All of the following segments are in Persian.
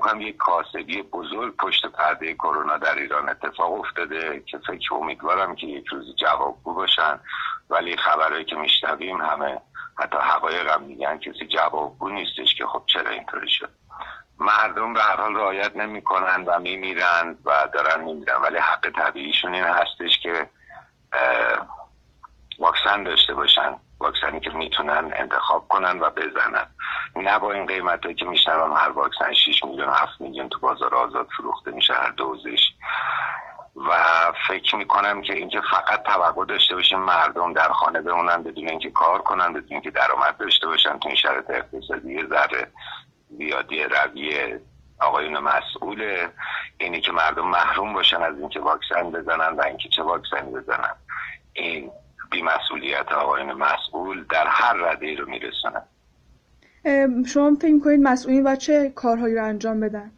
می‌کنم یک کاسبی بزرگ پشت پرده کرونا در ایران اتفاق افتاده که فکر امیدوارم که یک روز جوابگو باشن. ولی خبرهایی که میشنویم همه حتی هم میگن کسی جوابگو نیستش که خب چرا اینطوری شد. مردم به هر حال رعایت نمی‌کنن و میمیرن و دارن میمیرن. ولی حق طبیعیشون این هستش که واکسن داشته باشن. واکسنی که می‌تونن انتخاب کنن و بزنن. نه با این قیمت که میشنوم هر واکسن 6 میلیون 7 میلیون تو بازار آزاد فروخته میشه هر دوزش. و فکر می‌کنم که اینکه فقط توقع داشته باشیم مردم در خانه بمونن بدون اینکه کار کنن بدون اینکه درآمد داشته باشن تو این شرط اقتصادی ذره زیادی رویه آقایون مسئول اینی که مردم محروم باشن از اینکه واکسن بزنن و اینکه چه واکسنی بزنن. این بیمسئولیت آقایون مسئول در هر رده رو میرسونن شما فکر می‌کنید مسئولین و چه کارهایی رو انجام بدن؟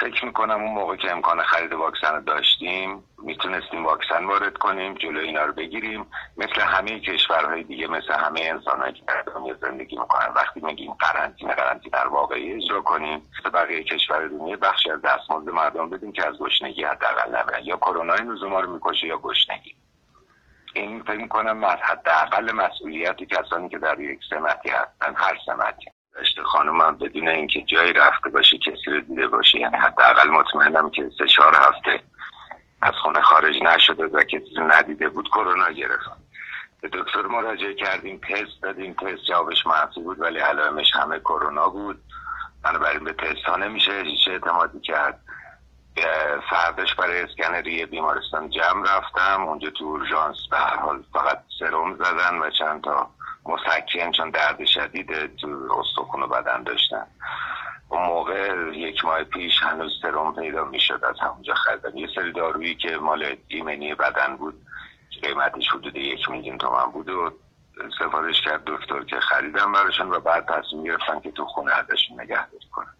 فکر می‌کنم اون موقع که امکان خرید واکسن رو داشتیم می‌تونستیم واکسن وارد کنیم جلو اینا رو بگیریم. مثل همه کشورهای دیگه مثل همه انسانهایی که در زندگی می‌کنن وقتی میگیم قرنطینه قرنطینه در واقعی اجرا کنیم بقیه کشور دنیا بخشی از دستمزد مردم بدیم که از گشنگی حداقل نبرن. یا کرونا این رو می‌کشه یا گشنگی. این فکر می‌کنم حداقل مسئولیتی کسانی که در یک سمتی هستن هر سمتی. داشته خانمم بدون اینکه جایی رفته باشه کسی رو دیده باشه. یعنی حداقل مطمئنم که سه چهار هفته از خونه خارج نشده و کسی رو ندیده بود کرونا گرفت. به دکتر مراجعه کردیم تست دادیم تست جوابش منفی بود ولی علائمش همه کرونا بود. بنابراین به تست ها نمیشه هیچ اعتمادی کرد. فردش برای اسکنری بیمارستان جمع رفتم. اونجا تو اورژانس به هر حال فقط سرم زدن و چند تا مسکن چون درد شدید تو استخون بدن داشتن. اون موقع یک ماه پیش هنوز سرم پیدا می‌شد از همونجا خریدم. یه سری دارویی که مال ایمنی بدن بود قیمتش حدود یک میلیون تومن بود و سفارش کرد دکتر که خریدم براشون و بعد تصمیم گرفتن که تو خونه ازشون نگهداری کنم